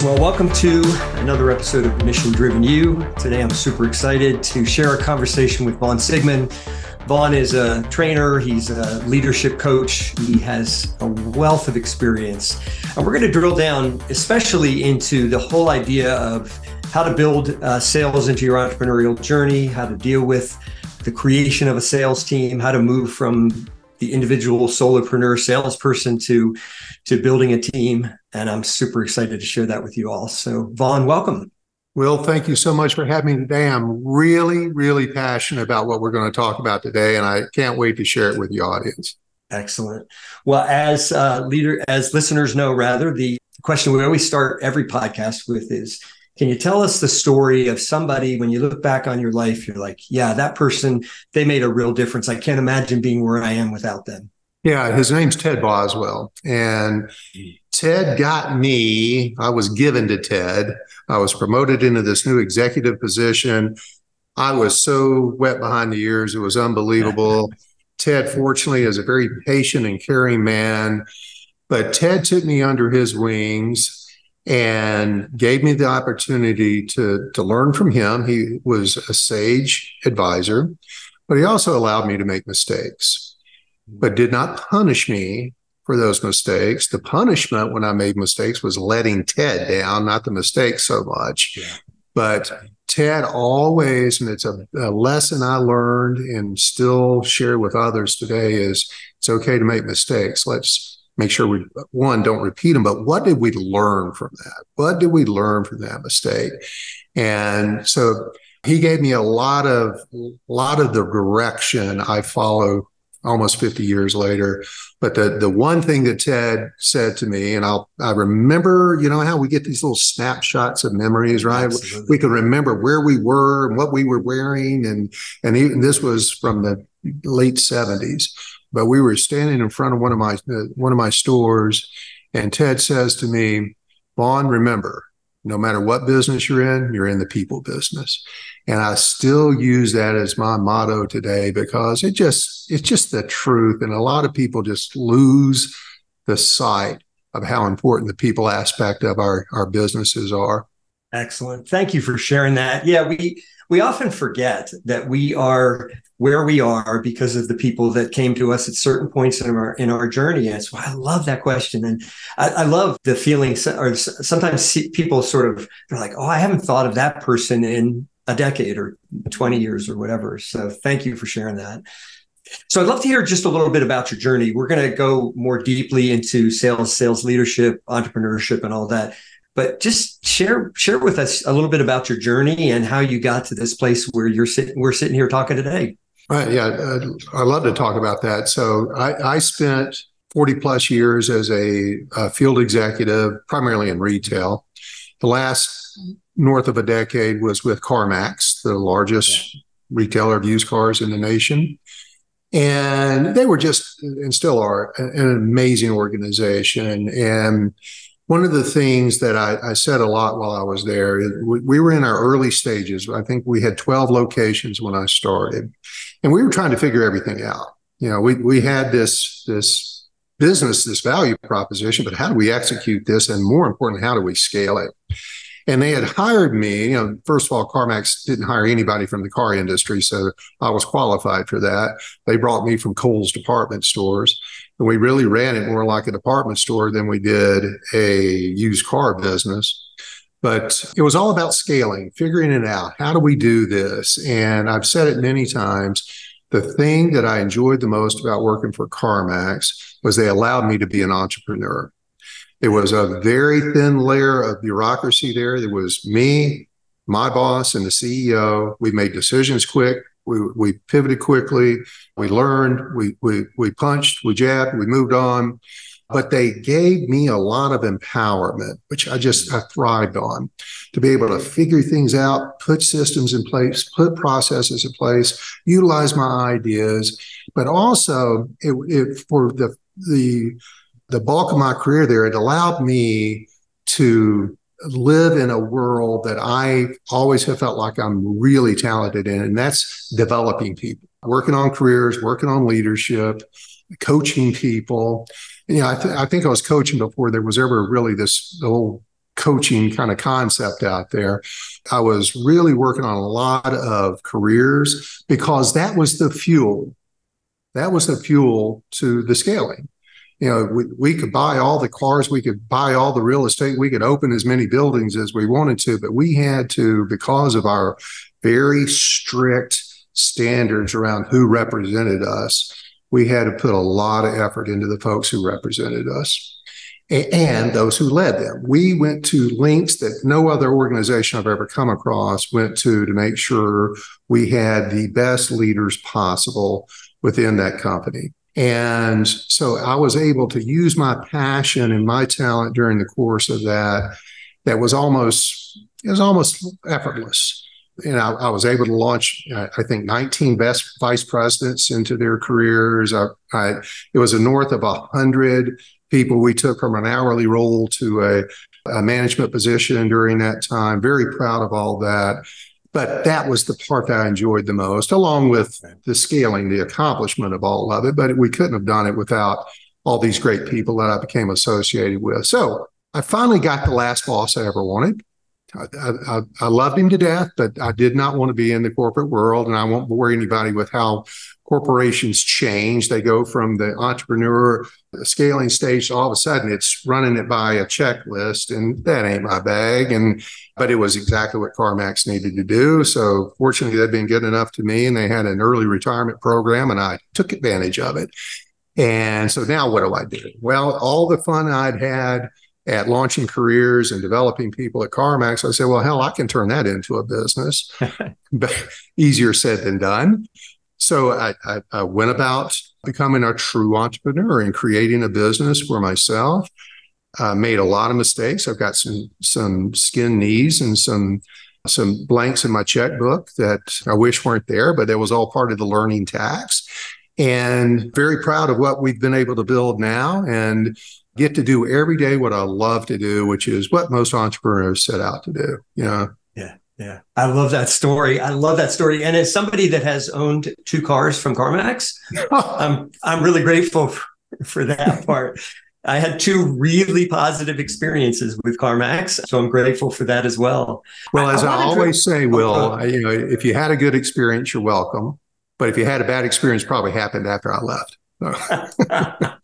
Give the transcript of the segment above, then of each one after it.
Well, welcome to another episode of Mission Driven You. Today, I'm super excited to share a conversation with Vaughn Sigmon. Vaughn is a trainer, he's a leadership coach, he has a wealth of experience. And we're going to drill down, especially into the whole idea of how to build uh, sales into your entrepreneurial journey, how to deal with the creation of a sales team, how to move from the individual solopreneur salesperson to to building a team and i'm super excited to share that with you all so vaughn welcome Will, thank you so much for having me today. I'm really, really passionate about what we're going to talk about today, and I can't wait to share it with the audience. Excellent. Well, as uh, leader, as listeners know, rather the question we always start every podcast with is, can you tell us the story of somebody when you look back on your life, you're like, yeah, that person, they made a real difference. I can't imagine being where I am without them. Yeah, his name's Ted Boswell. And Ted got me, I was given to Ted. I was promoted into this new executive position. I was so wet behind the ears, it was unbelievable. Ted, fortunately, is a very patient and caring man. But Ted took me under his wings and gave me the opportunity to, to learn from him. He was a sage advisor, but he also allowed me to make mistakes, but did not punish me for those mistakes. The punishment when I made mistakes was letting Ted down, not the mistakes so much. Yeah. But Ted always, and it's a, a, lesson I learned and still share with others today, is it's okay to make mistakes. Let's make sure we one don't repeat them but what did we learn from that? What did we learn from that mistake? And so he gave me a lot of a lot of the direction. I follow almost 50 years later but the the one thing that ted said to me and i'll i remember you know how we get these little snapshots of memories right? Absolutely. we can remember where we were and what we were wearing and and even this was from the late 70s but we were standing in front of one of my uh, one of my stores, and Ted says to me, "Vaughn, remember, no matter what business you're in, you're in the people business." And I still use that as my motto today because it just it's just the truth, and a lot of people just lose the sight of how important the people aspect of our our businesses are. Excellent. Thank you for sharing that. Yeah, we we often forget that we are where we are because of the people that came to us at certain points in our in our journey. And so I love that question, and I, I love the feeling. Or sometimes people sort of they're like, "Oh, I haven't thought of that person in a decade or twenty years or whatever." So thank you for sharing that. So I'd love to hear just a little bit about your journey. We're going to go more deeply into sales, sales leadership, entrepreneurship, and all that but just share share with us a little bit about your journey and how you got to this place where you're sitting we're sitting here talking today. Right yeah uh, i love to talk about that. So i, I spent 40 plus years as a, a, field executive primarily in retail. The last north of a decade was with carmax the largest yeah. retailer of used cars in the nation. And they were just and still are an amazing organization. And one of the things that I, I, said a lot while I was there, we, we, were in our early stages. I think we had 12 locations when I started, and we were trying to figure everything out. You know, we we had this this business, this value proposition, but how do we execute this? And more importantly, how do we scale it? And they had hired me. You know, first of all, CarMax didn't hire anybody from the car industry, so I was qualified for that. They brought me from Kohl's department stores and we really ran it more like a department store than we did a used car business. But it was all about scaling, figuring it out. How do we do this? And I've said it many times. The thing that I enjoyed the most about working for CarMax was they allowed me to be an entrepreneur. There was a very thin layer of bureaucracy there. There was me, my boss, and the CEO. We made decisions quick. We, we pivoted quickly. We learned. We, we, we punched. We jabbed. We moved on. But they gave me a lot of empowerment, which I just I thrived on, to be able to figure things out, put systems in place, put processes in place, utilize my ideas, but also it, it for the the the bulk of my career there, it allowed me to live in a world that I always have felt like I'm really talented in, and that's developing people, working on careers, working on leadership, coaching people. And, you know, I, th- I think I was coaching before there was ever really this whole coaching kind of concept out there. I was really working on a lot of careers because that was the fuel. That was the fuel to the scaling. You know, we, we could buy all the cars, we could buy all the real estate, we could open as many buildings as we wanted to, but we had to, because of our very strict standards around who represented us, we had to put a lot of effort into the folks who represented us and those who led them. We went to lengths that no other organization I've ever come across went to to make sure we had the best leaders possible within that company. And so I was able to use my passion and my talent during the course of that. That was almost, it was almost effortless. And I, I was able to launch, I think, 19 best vice presidents into their careers. I, I, it was a north of 100 people we took from an hourly role to a, a management position during that time. Very proud of all that. But that was the part that I enjoyed the most, along with the scaling, the accomplishment of all of it. But we couldn't have done it without all these great people that I became associated with. So I finally got the last boss I ever wanted. I, I, I, loved him to death, but I did not want to be in the corporate world. And I won't bore anybody with how corporations change. They go from the entrepreneur scaling stage, all of a sudden it's running it by a checklist, and that ain't my bag. And but it was exactly what CarMax needed to do. So fortunately, they'd been good enough to me, and they had an early retirement program, and I took advantage of it. And so now what do I do? Well, all the fun I'd had at launching careers and developing people at CarMax, I said, well, hell, I can turn that into a business. but easier said than done. So I, I, I went about becoming a true entrepreneur and creating a business for myself. Uh, made a lot of mistakes. I've got some some skin knees and some some blanks in my checkbook that I wish weren't there, but that was all part of the learning tax. And very proud of what we've been able to build now and get to do every day what I love to do, which is what most entrepreneurs set out to do. You know, yeah, I love that story. I love that story. And as somebody that has owned two cars from CarMax, I'm I'm really grateful for, that part. I had two really positive experiences with CarMax, so I'm grateful for that as well. Well, as I, I always say, oh, Will, oh, you know, if you had a good experience, you're welcome. But if you had a bad experience, probably happened after I left. So.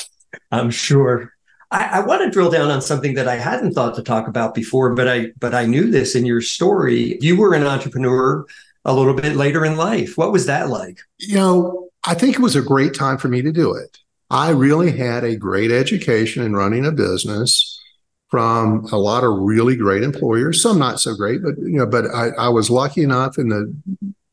I'm sure. I, I want to drill down on something that I hadn't thought to talk about before, but I but I knew this in your story. You were an entrepreneur a little bit later in life. What was that like? You know, I think it was a great time for me to do it. I really had a great education in running a business from a lot of really great employers, some not so great, but you know, but I, I was lucky enough in the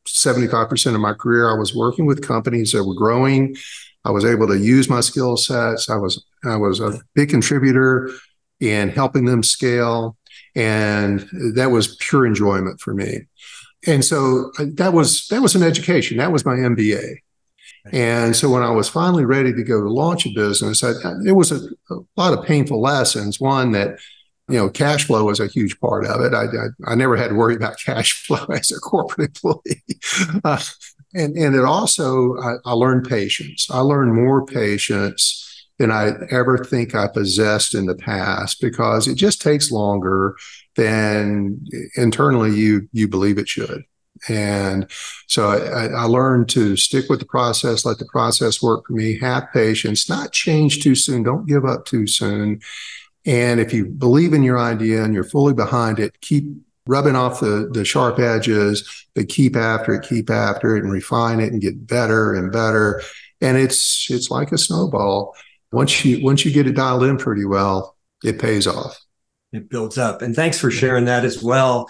75% of my career, I was working with companies that were growing I was able to use my skill sets. I was I was a big contributor in helping them scale, and that was pure enjoyment for me. And so uh, that was that was an education. That was my MBA. And so when I was finally ready to go to launch a business, I, it was a, a, lot of painful lessons. One that you know, cash flow was a huge part of it. I, I, I never had to worry about cash flow as a corporate employee. Uh, and and it also I, I learned patience. I learned more patience than I ever think I possessed in the past because it just takes longer than internally you you believe it should. And so I, I, learned to stick with the process, let the process work for me, have patience, not change too soon, don't give up too soon. And if you believe in your idea and you're fully behind it, keep rubbing off the, the sharp edges, but keep after it, keep after it and refine it and get better and better. And it's it's like a snowball. Once you once you get it dialed in pretty well, it pays off. It builds up. And thanks for sharing that as well.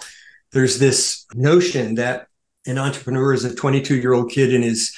There's this notion that an entrepreneur is a 22 year old kid in his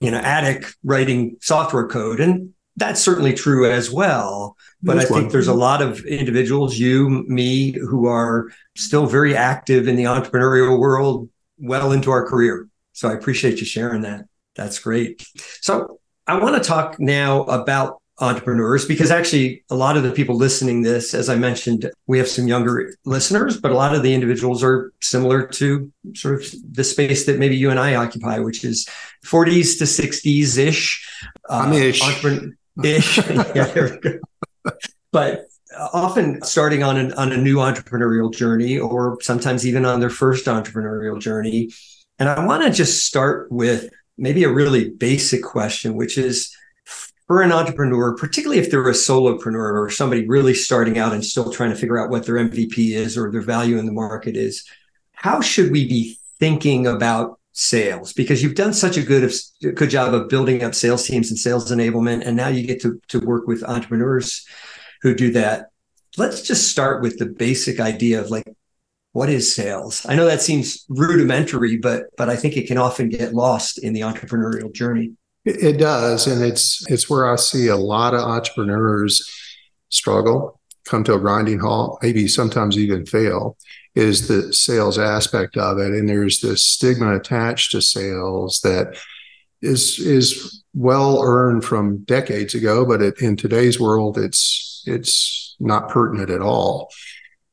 you know attic writing software code and that's certainly true as well. But I think there's a lot of individuals, you, me, who are still very active in the entrepreneurial world well into our career. So I appreciate you sharing that. That's great. So I want to talk now about entrepreneurs because actually a lot of the people listening this as i mentioned we have some younger listeners but a lot of the individuals are similar to sort of the space that maybe you and i occupy which is 40s to 60s ish uh, ish entrepreneur-. yeah, there we go. But often starting on an, on a new entrepreneurial journey or sometimes even on their first entrepreneurial journey. And I want to just start with maybe a really basic question, which is for an entrepreneur, particularly if they're a solopreneur or somebody really starting out and still trying to figure out what their MVP is or their value in the market is, how should we be thinking about sales? Because you've done such a good of, good job of building up sales teams and sales enablement, and now you get to to work with entrepreneurs who do that. Let's just start with the basic idea of like what is sales? I know that seems rudimentary, but but I think it can often get lost in the entrepreneurial journey. It does, and it's it's where I see a lot of entrepreneurs struggle, come to a grinding halt, maybe sometimes even fail. Is the sales aspect of it, and there's this stigma attached to sales that is is well earned from decades ago, but it, in today's world, it's it's not pertinent at all.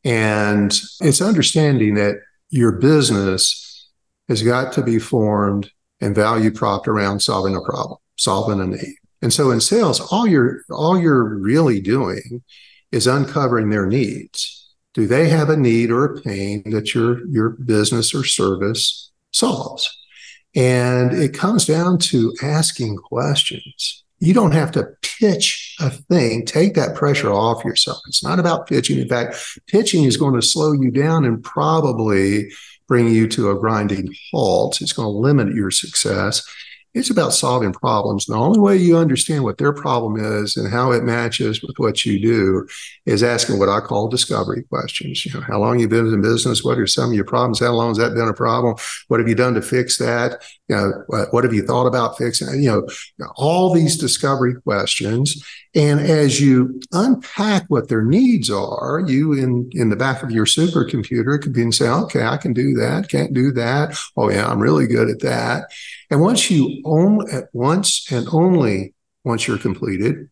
And it's understanding that your business has got to be formed and value propped around solving a problem, solving a need. And so in sales, all you're all you're really doing is uncovering their needs. Do they have a need or a pain that your your business or service solves? And it comes down to asking questions. You don't have to pitch a thing. Take that pressure off yourself. It's not about pitching. In fact, pitching is going to slow you down and probably bring you to a grinding halt. It's going to limit your success. It's about solving problems. The only way you understand what their problem is and how it matches with what you do is asking what I call discovery questions. You know, how long you been in business? What are some of your problems? How long has that been a problem? What have you done to fix that? You know, what, have you thought about fixing? You know, all these discovery questions. And as you unpack what their needs are, you in in the back of your supercomputer could be and say, okay, I can do that, can't do that. Oh yeah, I'm really good at that. And once you own at once and only once you're completed,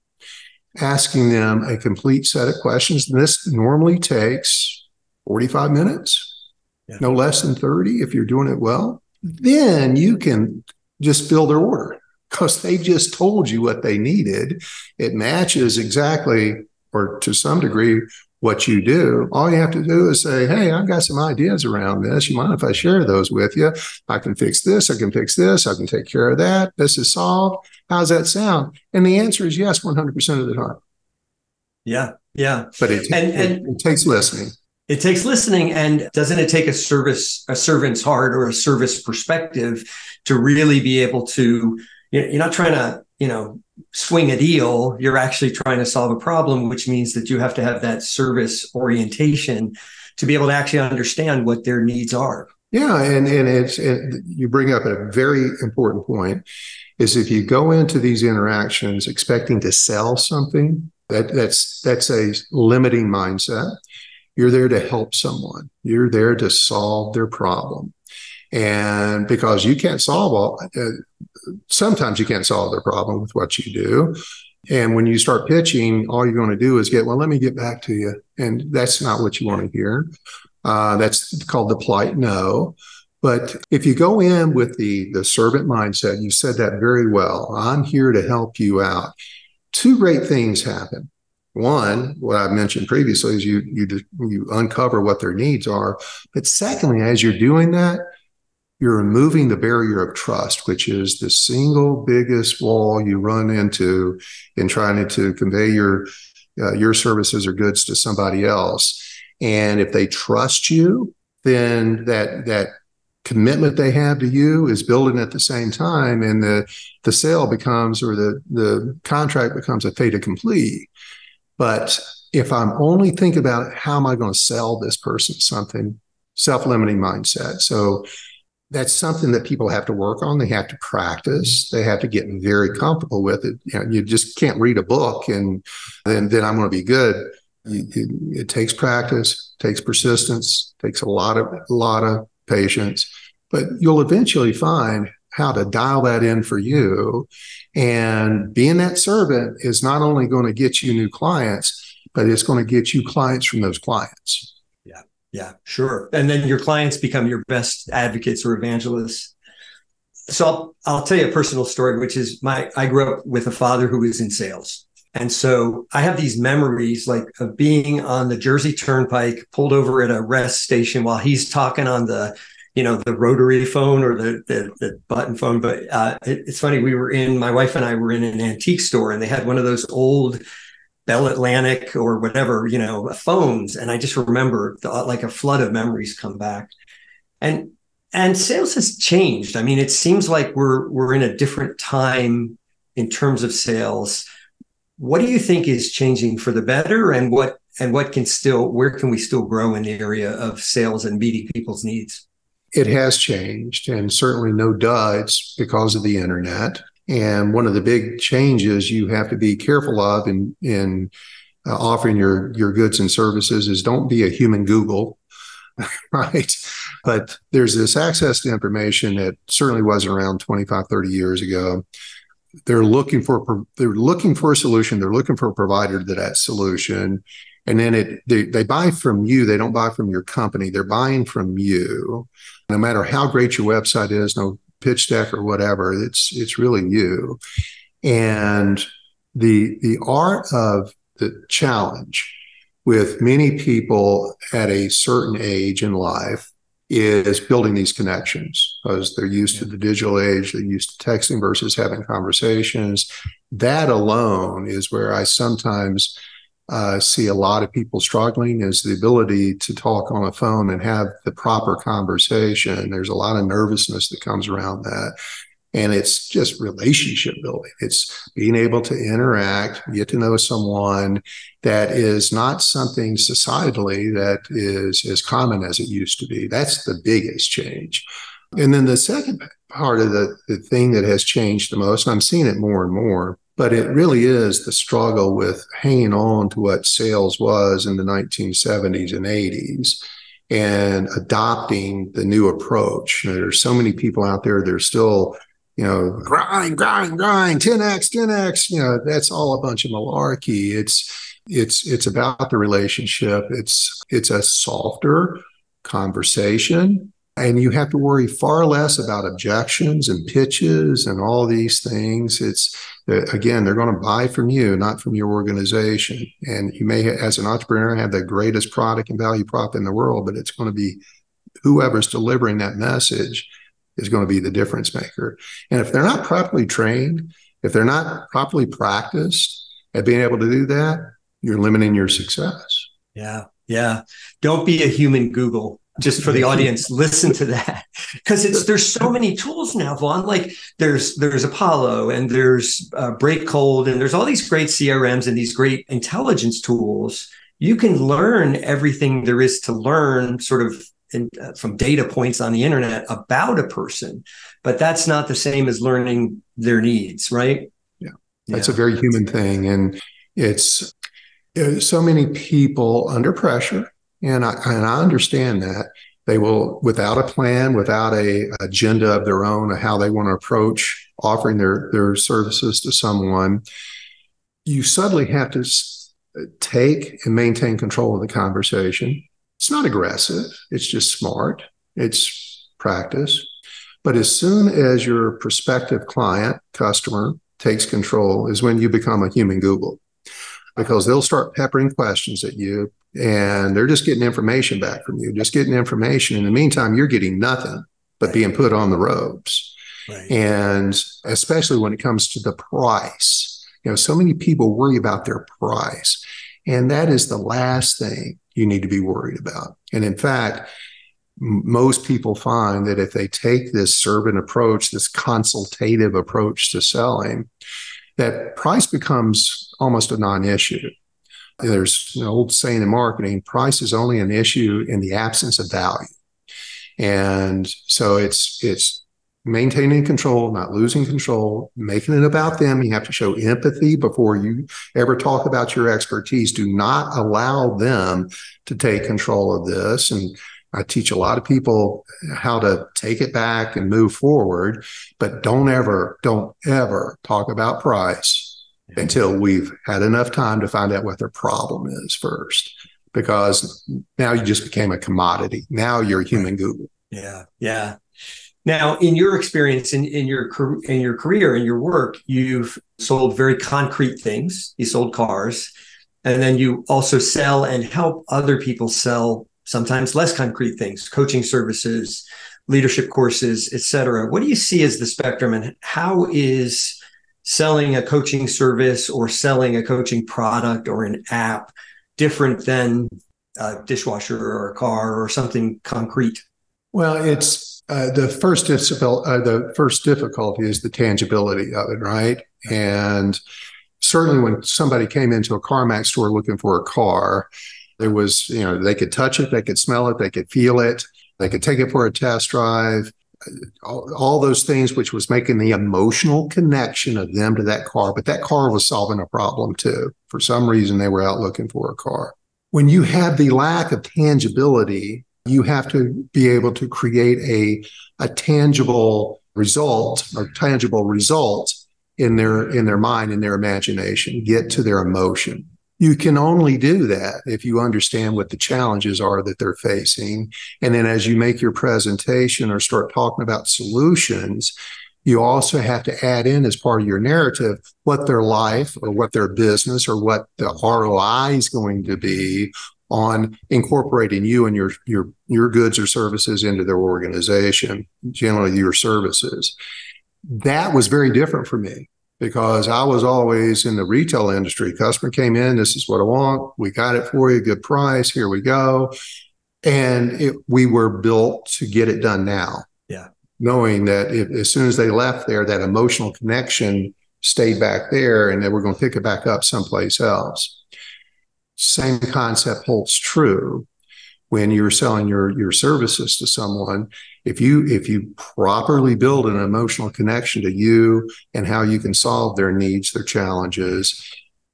asking them a complete set of questions. And this normally takes 45 minutes, yeah. no less than 30 if you're doing it well. Then you can just fill their order because they've just told you what they needed. It matches exactly, or to some degree, what you do. All you have to do is say, Hey, I've got some ideas around this. You mind if I share those with you? I can fix this. I can fix this. I can take care of that. This is solved. How's that sound? And the answer is yes, 100% of the time. Yeah. Yeah. But it, and, it, and it takes listening. It takes listening. And doesn't it take a service, a servant's heart or a service perspective to really be able to, you're not trying to, you know, swing a deal, you're actually trying to solve a problem, which means that you have to have that service orientation to be able to actually understand what their needs are. Yeah, and and it's and you bring up a very important point is if you go into these interactions expecting to sell something, that that's that's a limiting mindset. You're there to help someone. You're there to solve their problem. And because you can't solve all, uh, sometimes you can't solve their problem with what you do. And when you start pitching, all you're going to do is get, well, let me get back to you. And that's not what you want to hear. Uh, that's called the polite no. But if you go in with the, the servant mindset, you said that very well. I'm here to help you out. Two great things happen. One, what I mentioned previously is you you you uncover what their needs are. But secondly, as you're doing that, you're removing the barrier of trust, which is the single biggest wall you run into in trying to convey your uh, your services or goods to somebody else. And if they trust you, then that that commitment they have to you is building at the same time, and the the sale becomes or the the contract becomes a fait accompli. But if I'm only thinking about how am I going to sell this person something, self-limiting mindset. So that's something that people have to work on. They have to practice. They have to get very comfortable with it. You, know, you just can't read a book and then then I'm going to be good. You, it, it takes practice, takes persistence, takes a lot of a lot of patience, but you'll eventually find how to dial that in for you. And being that servant is not only going to get you new clients, but it's going to get you clients from those clients. Yeah, sure. And then your clients become your best advocates or evangelists. So I'll, I'll tell you a personal story, which is my I grew up with a father who was in sales. And so I have these memories like of being on the Jersey Turnpike, pulled over at a rest station while he's talking on the, you know, the rotary phone or the the, the button phone. But uh, it, it's funny, we were in my wife and I were in an antique store, and they had one of those old Bell Atlantic or whatever, you know, phones, and I just remember the, like a flood of memories come back, and and sales has changed. I mean, it seems like we're we're in a different time in terms of sales. What do you think is changing for the better? And what and what can still where can we still grow in the area of sales and meeting people's needs? It has changed and certainly no duh it's because of the internet and one of the big changes you have to be careful of in in uh, offering your your goods and services is don't be a human google right? But there's this access to information that certainly wasn't around 25 30 years ago. They're looking for they're looking for a solution. They're looking for a provider to that solution. And then it they, they buy from you. They don't buy from your company. They're buying from you. No matter how great your website is no pitch deck or whatever it's it's really you and the the art of the challenge with many people at a certain age in life is building these connections because they're used to the digital age, they're used to texting versus having conversations. That alone is where I sometimes uh, see a lot of people struggling is the ability to talk on a phone and have the proper conversation. There's a lot of nervousness that comes around that. And it's just relationship building. It's being able to interact, get to know someone that is not something societally that is as common as it used to be. That's the biggest change. And then the second part of the, the thing that has changed the most, I'm seeing it more and more, but it really is the struggle with hanging on to what sales was in the 1970s and 80s and adopting the new approach. You know, there's so many people out there, they're still you know, grind, grind, grind, 10x, 10x, you know, that's all a bunch of malarkey. It's it's it's about the relationship. It's it's a softer conversation. And you have to worry far less about objections and pitches and all these things. It's uh, again, they're going to buy from you, not from your organization. And you may, as an entrepreneur, have the greatest product and value prop in the world, but it's going to be whoever's delivering that message is going to be the difference maker. And if they're not properly trained, if they're not properly practiced at being able to do that, you're limiting your success. Yeah. Yeah. Don't be a human Google. Just for the audience, listen to that because it's there's so many tools now, Vaughn. Like there's there's Apollo and there's uh, Breakcold and there's all these great CRMs and these great intelligence tools. You can learn everything there is to learn, sort of in, uh, from data points on the internet about a person, but that's not the same as learning their needs, right? Yeah, that's yeah. a very human thing, and it's so many people under pressure, and I and I understand that they will without a plan, without a agenda of their own of how they want to approach offering their their services to someone. You suddenly have to take and maintain control of the conversation it's not aggressive, it's just smart, it's practice. But as soon as your prospective client, customer takes control, is when you become a human Google because they'll start peppering questions at you and they're just getting information back from you, just getting information. In the meantime, you're getting nothing but being put on the ropes. Right. And especially when it comes to the price, you know, so many people worry about their price. And that is the last thing you need to be worried about. And in fact, most people find that if they take this servant approach, this consultative approach to selling, that price becomes almost a non issue. There's an old saying in marketing price is only an issue in the absence of value. And so it's, it's maintaining control, not losing control, making it about them. You have to show empathy before you ever talk about your expertise. Do not allow them to take control of this. And I teach a lot of people how to take it back and move forward, but don't ever, don't ever talk about price until we've had enough time to find out what their problem is first. Because now you just became a commodity. Now you're a human Google. Yeah. Yeah. Now, in your experience, in, in your in your career, in your work, you've sold very concrete things. You sold cars, and then you also sell and help other people sell sometimes less concrete things, coaching services, leadership courses, etc. What do you see as the spectrum, and how is selling a coaching service or selling a coaching product or an app different than a dishwasher or a car or something concrete? Well, it's uh, the first difficulty. Uh, the first difficulty is the tangibility of it, right? And certainly, when somebody came into a CarMax store looking for a car, there was, you know, they could touch it, they could smell it, they could feel it, they could take it for a test drive. All, all those things, which was making the emotional connection of them to that car, but that car was solving a problem too. For some reason, they were out looking for a car. When you have the lack of tangibility you have to be able to create a, a tangible result or tangible result in their in their mind in their imagination get to their emotion you can only do that if you understand what the challenges are that they're facing and then as you make your presentation or start talking about solutions you also have to add in as part of your narrative what their life or what their business or what the ROI is going to be on incorporating you and your your your goods or services into their organization, generally your services. That was very different for me because I was always in the retail industry. Customer came in, this is what I want. We got it for you, good price. Here we go. And it, we were built to get it done now. Yeah. Knowing that if, as soon as they left there, that emotional connection stayed back there and then we're going to pick it back up someplace else same concept holds true when you're selling your your services to someone if you if you properly build an emotional connection to you and how you can solve their needs their challenges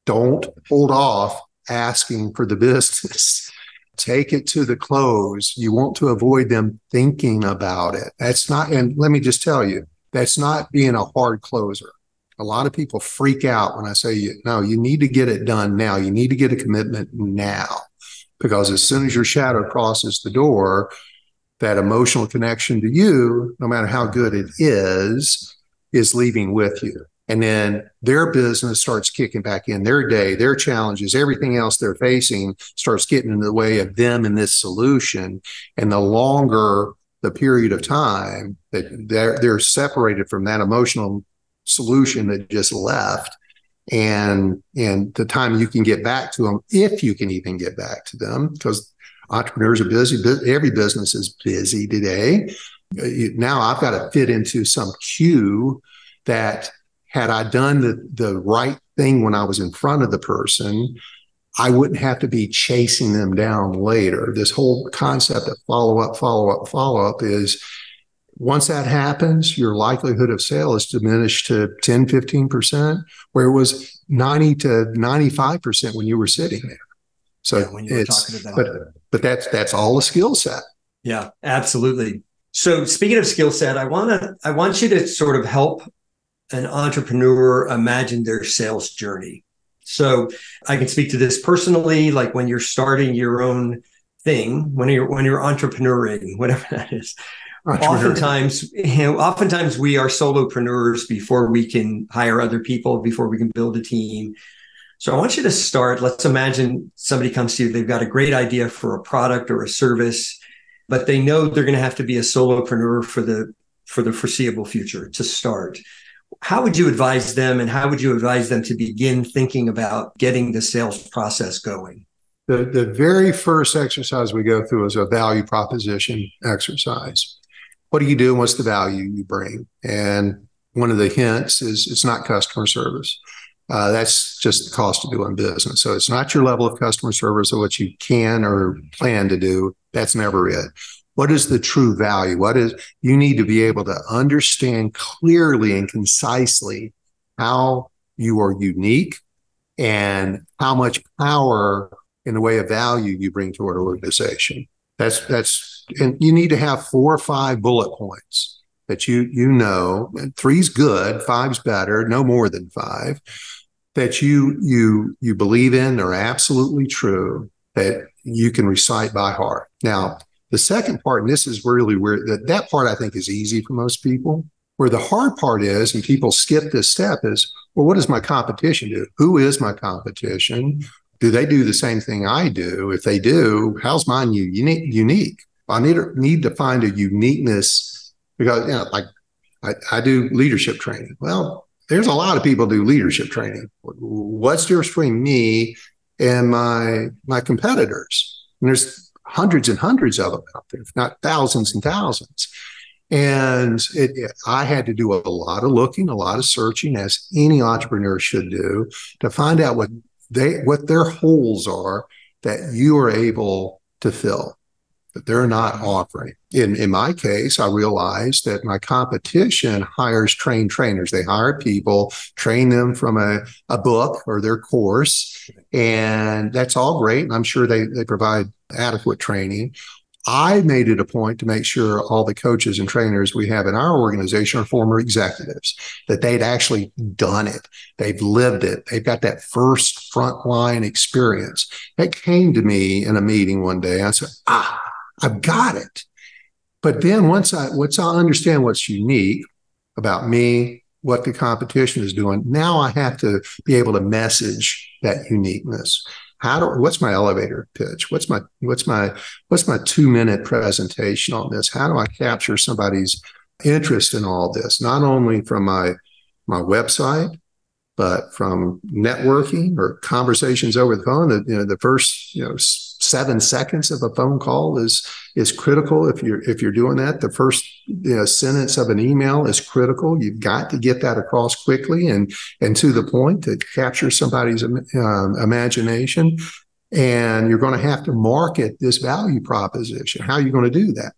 don't hold off asking for the business take it to the close you want to avoid them thinking about it that's not and let me just tell you that's not being a hard closer a lot of people freak out when I say, no, you need to get it done now. You need to get a commitment now. Because as soon as your shadow crosses the door, that emotional connection to you, no matter how good it is, is leaving with you. And then their business starts kicking back in, their day, their challenges, everything else they're facing starts getting in the way of them and this solution. And the longer the period of time that they're, they're separated from that emotional solution that just left and and the time you can get back to them if you can even get back to them because entrepreneurs are busy every business is busy today. Uh, now i've got to fit into some queue that had i done the, the right thing when i was in front of the person i wouldn't have to be chasing them down later. This whole concept of follow up follow up follow up is once that happens, your likelihood of sale is diminished to 10, 15%, where it was 90 to 95% when you were sitting there. So yeah, when you were talking about but, but that's that's all a skill set. Yeah, absolutely. So speaking of skill set, I want to I want you to sort of help an entrepreneur imagine their sales journey. So I can speak to this personally, like when you're starting your own thing, when you're when you're entrepreneuring, whatever that is oftentimes you know oftentimes we are solopreneurs before we can hire other people before we can build a team. So i want you to start. Let's imagine somebody comes to you they've got a great idea for a product or a service but they know they're going to have to be a solopreneur for the for the foreseeable future to start. How would you advise them and how would you advise them to begin thinking about getting the sales process going? The, the very first exercise we go through is a value proposition exercise what do you do and what's the value you bring? And one of the hints is it's not customer service. Uh, that's just the cost of doing business. So it's not your level of customer service or what you can or plan to do. That's never it. What is the true value? What is you need to be able to understand clearly and concisely how you are unique and how much power in the way of value you bring to an organization. That's that's and you need to have four or five bullet points that you you know three's good five's better no more than five that you you you believe in are absolutely true that you can recite by heart now The second part, and this is really where that, that part I think is easy for most people. Where the hard part is, and people skip this step, is well, what does my competition do? Who is my competition? Do they do the same thing I do? If they do, how's mine unique? I need need to find a uniqueness because you know, like I, I do leadership training. Well, there's a lot of people do leadership training. What's difference between me and my my competitors? And there's hundreds and hundreds of them out there, if not thousands and thousands. And it, it, I had to do a lot of looking, a lot of searching, as any entrepreneur should do, to find out what they what their holes are that you are able to fill that they're not offering. In in my case, I realized that my competition hires trained trainers. They hire people, train them from a, a book or their course, and that's all great. And I'm sure they they provide adequate training. I made it a point to make sure all the coaches and trainers we have in our organization are former executives, that they'd actually done it. They've lived it. They've got that first frontline experience. That came to me in a meeting one day. I said, ah, I've got it. But then once I once I understand what's unique about me, what the competition is doing, now I have to be able to message that uniqueness. How do what's my elevator pitch? What's my what's my what's my two minute presentation on this? How do I capture somebody's interest in all this? Not only from my my website, but from networking or conversations over the phone. The, you know, the first you know seven seconds of a phone call is is critical. If you're if you're doing that the first you know, sentence of an email is critical. You've got to get that across quickly and and to the point to capture somebody's um, imagination. And you're going to have to market this value proposition. How are you going to do that?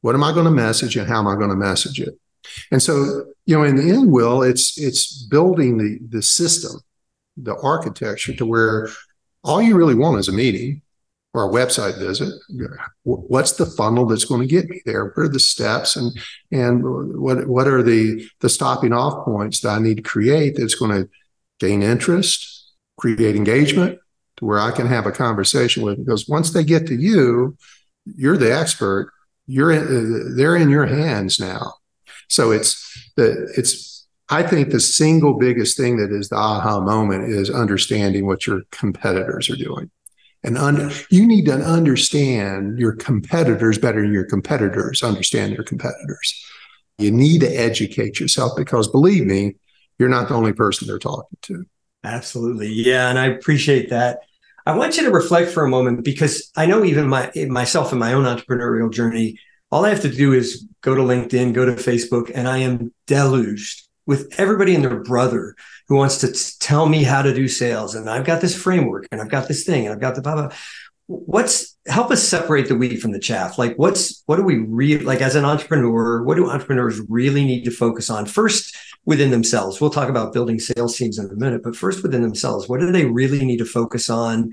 What am i going to message and how am i going to message it? And so you know in the end will it's it's building the the system the architecture to where all you really want is a meeting or a website visit. What's the funnel that's going to get me there? What are the steps and and what what are the the stopping off points that I need to create that's going to gain interest, create engagement to where I can have a conversation with because once they get to you, you're the expert. You're in, they're in your hands now. So it's the it's I think the single biggest thing that is the aha moment is understanding what your competitors are doing. And un- you need to understand your competitors better than your competitors understand their competitors. You need to educate yourself because believe me, you're not the only person they're talking to. Absolutely. Yeah. And I appreciate that. I want you to reflect for a moment because I know even my myself in my own entrepreneurial journey, all I have to do is go to LinkedIn, go to Facebook, and I am deluged with everybody and their brother who wants to t- tell me how to do sales. And I've got this framework and I've got this thing and I've got the blah, blah. What's help us separate the wheat from the chaff? Like, what's what do we really like as an entrepreneur? What do entrepreneurs really need to focus on first within themselves? We'll talk about building sales teams in a minute, but first within themselves, what do they really need to focus on?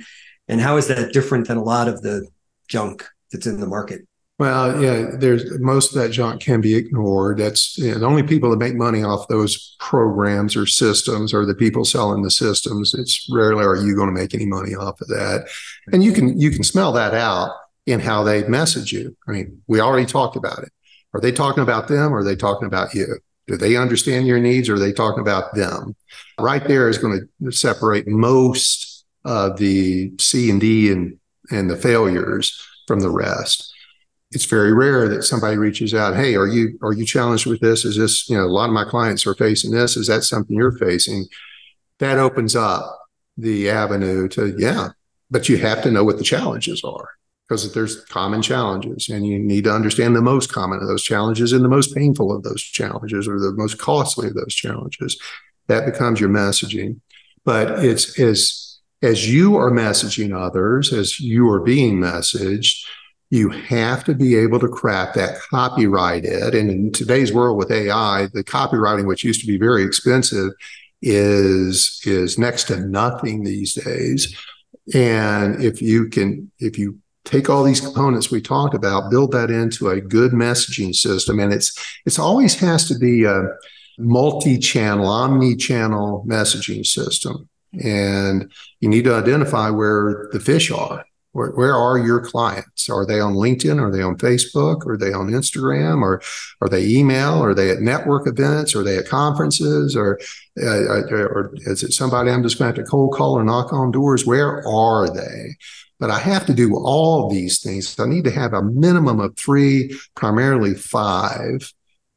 And how is that different than a lot of the junk that's in the market? Well, yeah, there's most of that junk can be ignored. That's you know, the only people that make money off those programs or systems are the people selling the systems. It's rarely are you going to make any money off of that, and you can you can smell that out in how they message you. I mean, we already talked about it. Are they talking about them or are they talking about you? Do they understand your needs or are they talking about them? Right there is going to separate most of the C and D and and the failures from the rest it's very rare that somebody reaches out hey are you are you challenged with this? Is this you know a lot of my clients are facing this. Is that something you're facing? That opens up the avenue to yeah but you have to know what the challenges are because there's common challenges and you need to understand the most common of those challenges and the most painful of those challenges or the most costly of those challenges. That becomes your messaging. But it's as as you are messaging others as you are being messaged you have to be able to craft that copyrighted. And in today's world with AI, the copywriting, which used to be very expensive, is is next to nothing these days. And if you can, if you take all these components we talked about, build that into a good messaging system, and it's it's always has to be a multi-channel, omni-channel messaging system. And you need to identify where the fish are Where, where are your clients? Are they on LinkedIn? Are they on Facebook? Are they on Instagram? Or are they email? Are they at network events? Are they at conferences? Or, uh, or is it somebody I'm just going to have to cold call or knock on doors? Where are they? But I have to do all these things. I need to have a minimum of three, primarily five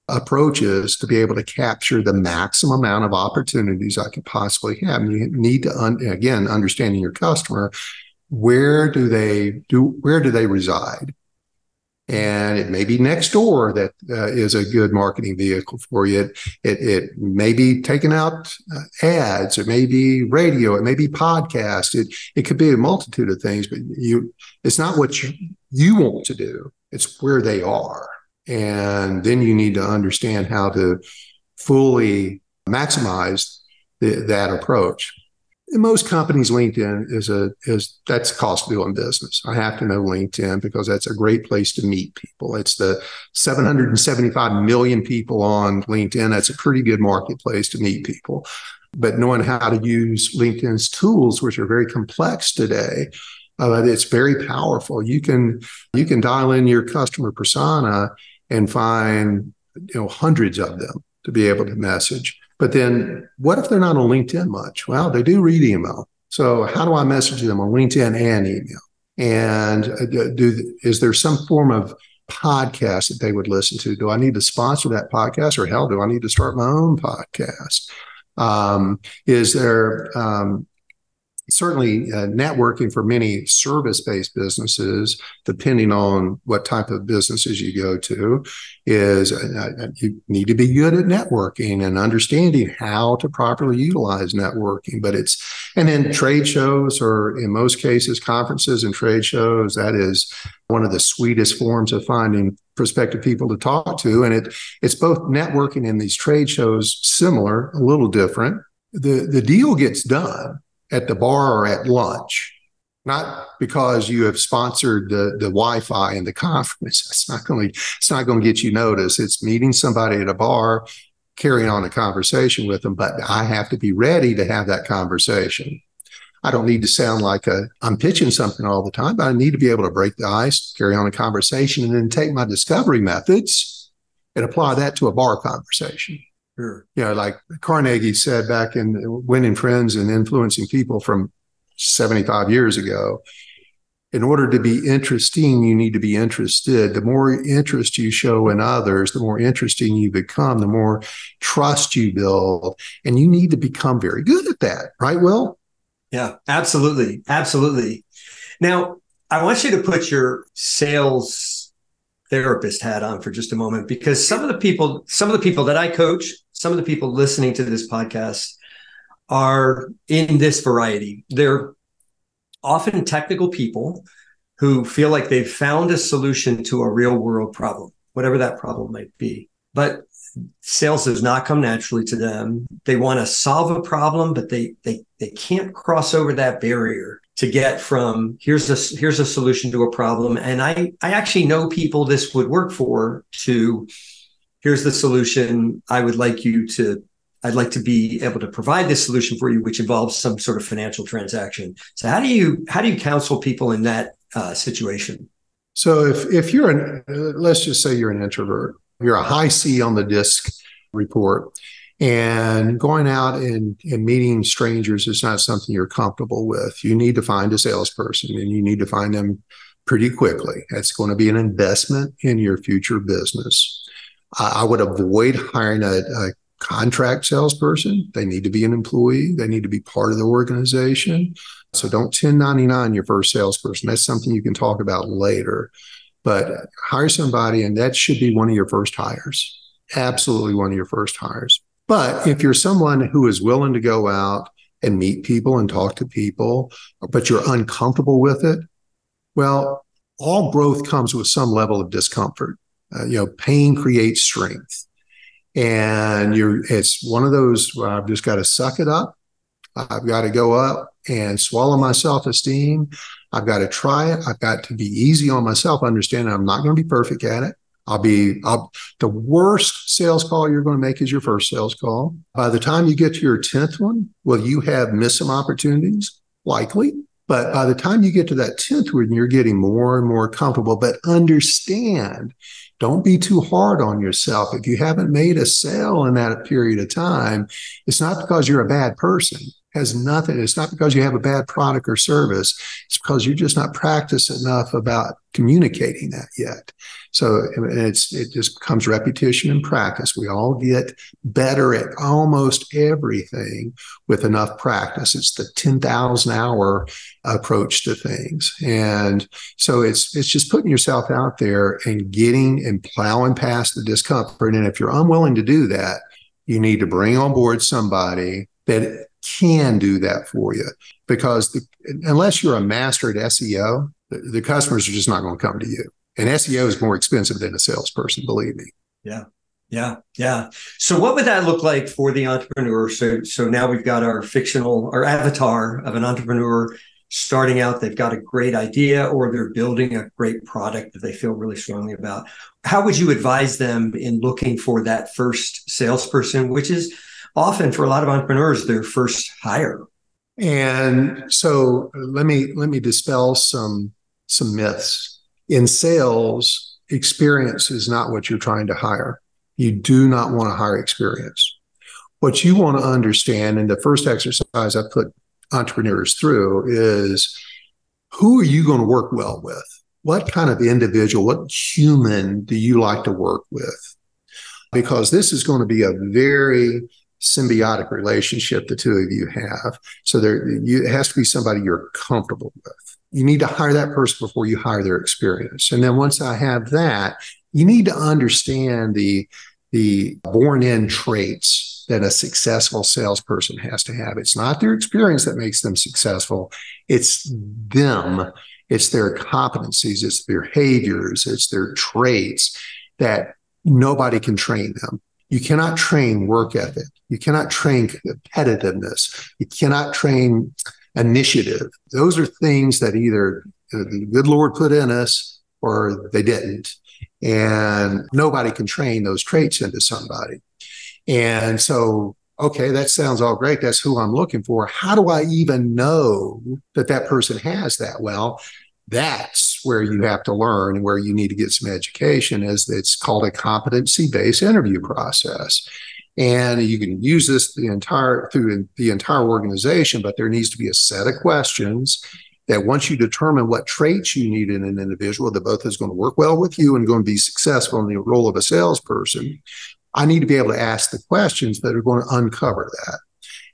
approaches to be able to capture the maximum amount of opportunities I could possibly have. And you need to, un- again, understanding your customer, where do they do, where do they reside? And it may be next door that uh, is a good marketing vehicle for you. It, it, it may be taking out uh, ads. It may be radio. It may be podcast. It, it could be a multitude of things, but you, it's not what you, you want to do. It's where they are. And then you need to understand how to fully maximize the, that approach. Most companies, LinkedIn is a is that's cost of doing business. I have to know LinkedIn because that's a great place to meet people. It's the 775 million people on LinkedIn. That's a pretty good marketplace to meet people. But knowing how to use LinkedIn's tools, which are very complex today, uh, it's very powerful. You can you can dial in your customer persona and find you know hundreds of them to be able to message. But then what if they're not on LinkedIn much? Well, they do read email. So how do I message them on LinkedIn and email? And uh, do is there some form of podcast that they would listen to? Do I need to sponsor that podcast, or hell, do I need to start my own podcast? Um, is there um, certainly uh, networking for many service based businesses, depending on what type of businesses you go to, is uh, uh, you need to be good at networking and understanding how to properly utilize networking. But it's, and then trade shows, or in most cases, conferences and trade shows, that is one of the sweetest forms of finding prospective people to talk to. And it, it's both networking and these trade shows similar, a little different. The, the deal gets done at the bar or at lunch, not because you have sponsored the, the Wi-Fi in the conference. It's not going to it's not going to get you noticed. It's meeting somebody at a bar, carrying on a conversation with them, but I have to be ready to have that conversation. I don't need to sound like a I'm pitching something all the time, but I need to be able to break the ice, carry on a conversation, and then take my discovery methods and apply that to a bar conversation. Sure. You know, like Carnegie said back in Winning Friends and Influencing People from 75 years ago, in order to be interesting, you need to be interested. The more interest you show in others, the more interesting you become, the more trust you build. And you need to become very good at that, right, Will? Yeah, absolutely. Absolutely. Now, I want you to put your sales therapist hat on for just a moment because some of the people some of the people that I coach, some of the people listening to this podcast are in this variety. They're often technical people who feel like they've found a solution to a real world problem, whatever that problem might be. But sales does not come naturally to them. They want to solve a problem, but they they they can't cross over that barrier to get from here's a here's a solution to a problem. And i i actually know people this would work for to here's the solution. I would like you to i'd like to be able to provide this solution for you which involves some sort of financial transaction. So how do you how do you counsel people in that uh, situation? So if if you're an let's just say you're an introvert you're a high c on the disc report and going out and, and meeting strangers is not something you're comfortable with. You need to find a salesperson and you need to find them pretty quickly. That's going to be an investment in your future business. I, I would avoid hiring a, a contract salesperson. They need to be an employee. They need to be part of the organization. So don't 1099 your first salesperson. That's something you can talk about later. But hire somebody, and that should be one of your first hires. Absolutely one of your first hires. But if you're someone who is willing to go out and meet people and talk to people, but you're uncomfortable with it, well, all growth comes with some level of discomfort. Uh, you know, pain creates strength. And you're, it's one of those where I've just got to suck it up. I've got to go up and swallow my self esteem. I've got to try it. I've got to be easy on myself, understanding I'm not going to be perfect at it. I'll be I'll, the worst sales call you're going to make is your first sales call. By the time you get to your 10th one, will you have missed some opportunities? Likely. But by the time you get to that 10th one, you're getting more and more comfortable, but understand, don't be too hard on yourself. If you haven't made a sale in that period of time, it's not because you're a bad person has nothing. It's not because you have a bad product or service. It's because you're just not practiced enough about communicating that yet. So it's it just becomes repetition and practice. We all get better at almost everything with enough practice. It's the 10,000 hour approach to things. And so it's it's just putting yourself out there and getting and plowing past the discomfort. And if you're unwilling to do that, you need to bring on board somebody that can do that for you because the, unless you're a master at SEO, the, the customers are just not going to come to you. And SEO is more expensive than a salesperson, believe me. Yeah. Yeah, yeah. So, what would that look like for the entrepreneur? So, so now we've got our fictional, our avatar of an entrepreneur starting out. They've got a great idea, or they're building a great product that they feel really strongly about. How would you advise them in looking for that first salesperson, which is often for a lot of entrepreneurs their first hire. And so uh, let me let me dispel some some myths. In sales, experience is not what you're trying to hire. You do not want to hire experience. What you want to understand, and the first exercise I put entrepreneurs through is who are you going to work well with? What kind of individual, what human do you like to work with? Because this is going to be a very symbiotic relationship the two of you have. So there, you, it has to be somebody you're comfortable with. You need to hire that person before you hire their experience. And then once I have that, you need to understand the the born in traits that a successful salesperson has to have. It's not their experience that makes them successful. It's them. It's their competencies. It's their behaviors. It's their traits that nobody can train them. You cannot train work ethic. You cannot train competitiveness. You cannot train initiative. Those are things that either the good Lord put in us or they didn't. And nobody can train those traits into somebody. And so, okay, that sounds all great. That's who I'm looking for. How do I even know that that person has that? Well, that's where you have to learn and where you need to get some education is it's called a competency based interview process. And you can use this the entire through the entire organization but there needs to be a set of questions that once you determine what traits you need in an individual that both is going to work well with you and going to be successful in the role of a salesperson i need to be able to ask the questions that are going to uncover that.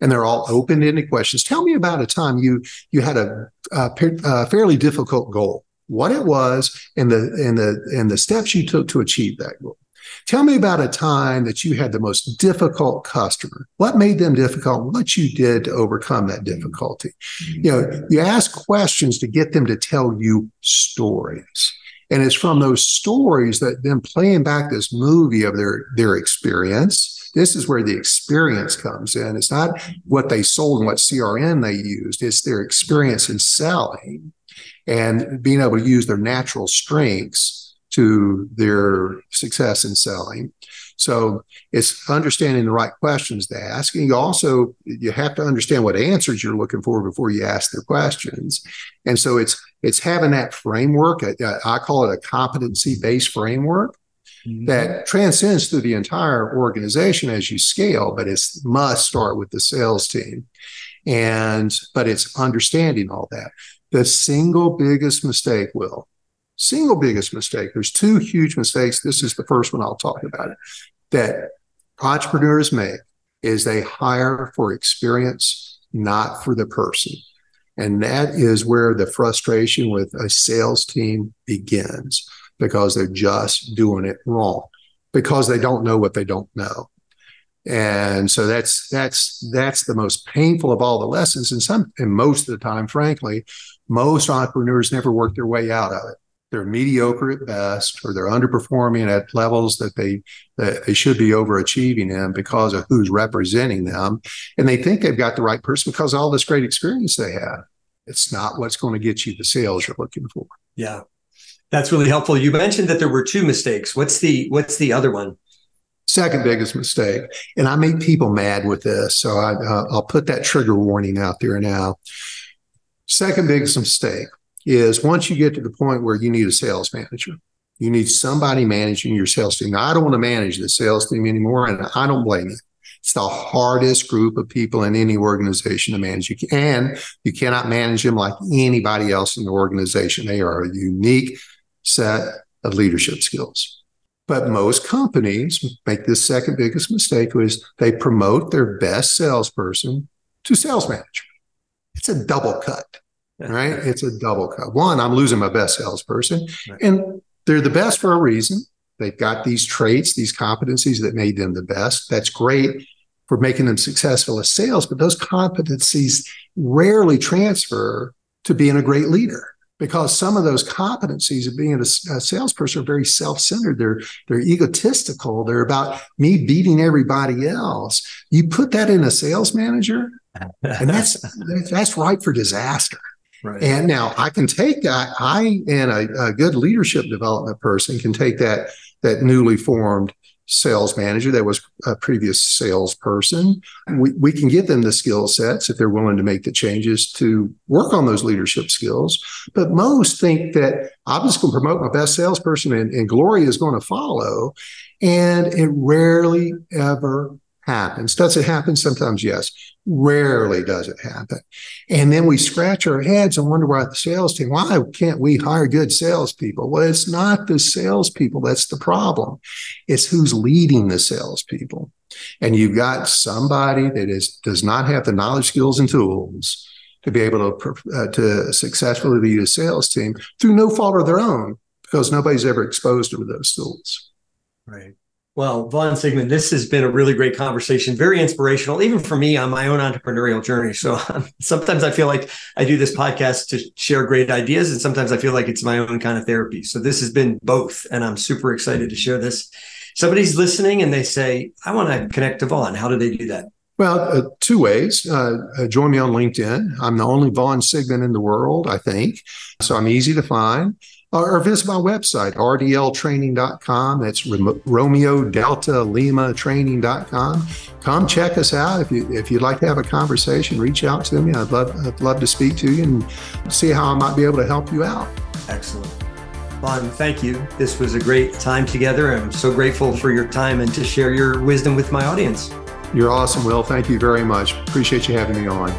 And they're all open-ended questions. Tell me about a time you you had a, a, a fairly difficult goal, what it was, and the and the and the steps you took to achieve that goal. Tell me about a time that you had the most difficult customer. What made them difficult? What you did to overcome that mm-hmm. difficulty? You know, you ask questions to get them to tell you stories. And it's from those stories that them playing back this movie of their their experience this is where the experience comes in. It's not what they sold and what CRM they used, it's their experience in selling and being able to use their natural strengths to their success in selling. So it's understanding the right questions to ask. And you also you have to understand what answers you're looking for before you ask the questions. And so it's it's having that framework. I, I call it a competency based framework mm-hmm. that transcends through the entire organization as you scale, but it must start with the sales team. And, but it's understanding all that. The single biggest mistake, Will, single biggest mistake, there's two huge mistakes. This is the first one I'll talk about it that entrepreneurs make is they hire for experience, not for the person. And that is where the frustration with a sales team begins because they're just doing it wrong because they don't know what they don't know. And so that's that's that's the most painful of all the lessons. And some and most of the time, frankly, most entrepreneurs never work their way out of it. They're mediocre at best, or they're underperforming at levels that they that they should be overachieving in because of who's representing them. And they think they've got the right person because of all this great experience they have. It's not what's going to get you the sales you're looking for. Yeah. That's really helpful. You mentioned that there were two mistakes. What's the what's the other one? Second biggest mistake, and I make people mad with this, so I, uh, I'll put that trigger warning out there now. Second biggest mistake is once you get to the point where you need a sales manager, you need somebody managing your sales team. Now, I don't want to manage the sales team anymore, and I don't blame you. It's the hardest group of people in any organization to manage. You can, you cannot manage them like anybody else in the organization. They are a unique set of leadership skills. But most companies make this second biggest mistake, is they promote their best salesperson to sales manager. It's a double cut, right? It's a double cut. One, I'm losing my best salesperson, right. and they're the best for a reason. They've got these traits, these competencies that made them the best. That's great for making them successful as sales, but those competencies rarely transfer to being a great leader because some of those competencies of being a, a salesperson are very self-centered. They're they're egotistical. They're about me beating everybody else. You put that in a sales manager, and that's that's ripe for disaster. Right. And now I can take that. I and a, a good leadership development person can take that that newly formed sales manager that was a previous salesperson. We, we can give them the skill sets if they're willing to make the changes to work on those leadership skills. But most think that I'm just going to promote my best salesperson and, and glory is going to follow. And it rarely ever happens. Does it happen? Sometimes, yes. Rarely does it happen. And then we scratch our heads and wonder why the sales team, why can't we hire good salespeople? Well, it's not the salespeople that's the problem. It's who's leading the salespeople. And you've got somebody that is does not have the knowledge, skills, and tools to be able to uh, to successfully lead a sales team through no fault of their own, because nobody's ever exposed them to those tools. Right. Well, Vaughn Sigmon, this has been a really great conversation, very inspirational, even for me on my own entrepreneurial journey. So um, sometimes I feel like I do this podcast to share great ideas, and sometimes I feel like it's my own kind of therapy. So this has been both, and I'm super excited to share this. Somebody's listening and they say, I want to connect to Vaughn. How do they do that? Well, uh, two ways. Uh, uh, join me on LinkedIn. I'm the only Vaughn Sigmon in the world, I think. So I'm easy to find or visit my website, rdltraining.com. That's Romeo Delta Lima training.com. Come check us out. If, you, if you'd like to have a conversation, reach out to me. I'd love, I'd love to speak to you and see how I might be able to help you out. Excellent. Vaughn, thank you. This was a great time together. I'm so grateful for your time and to share your wisdom with my audience. You're awesome, Will. Thank you very much. Appreciate you having me on.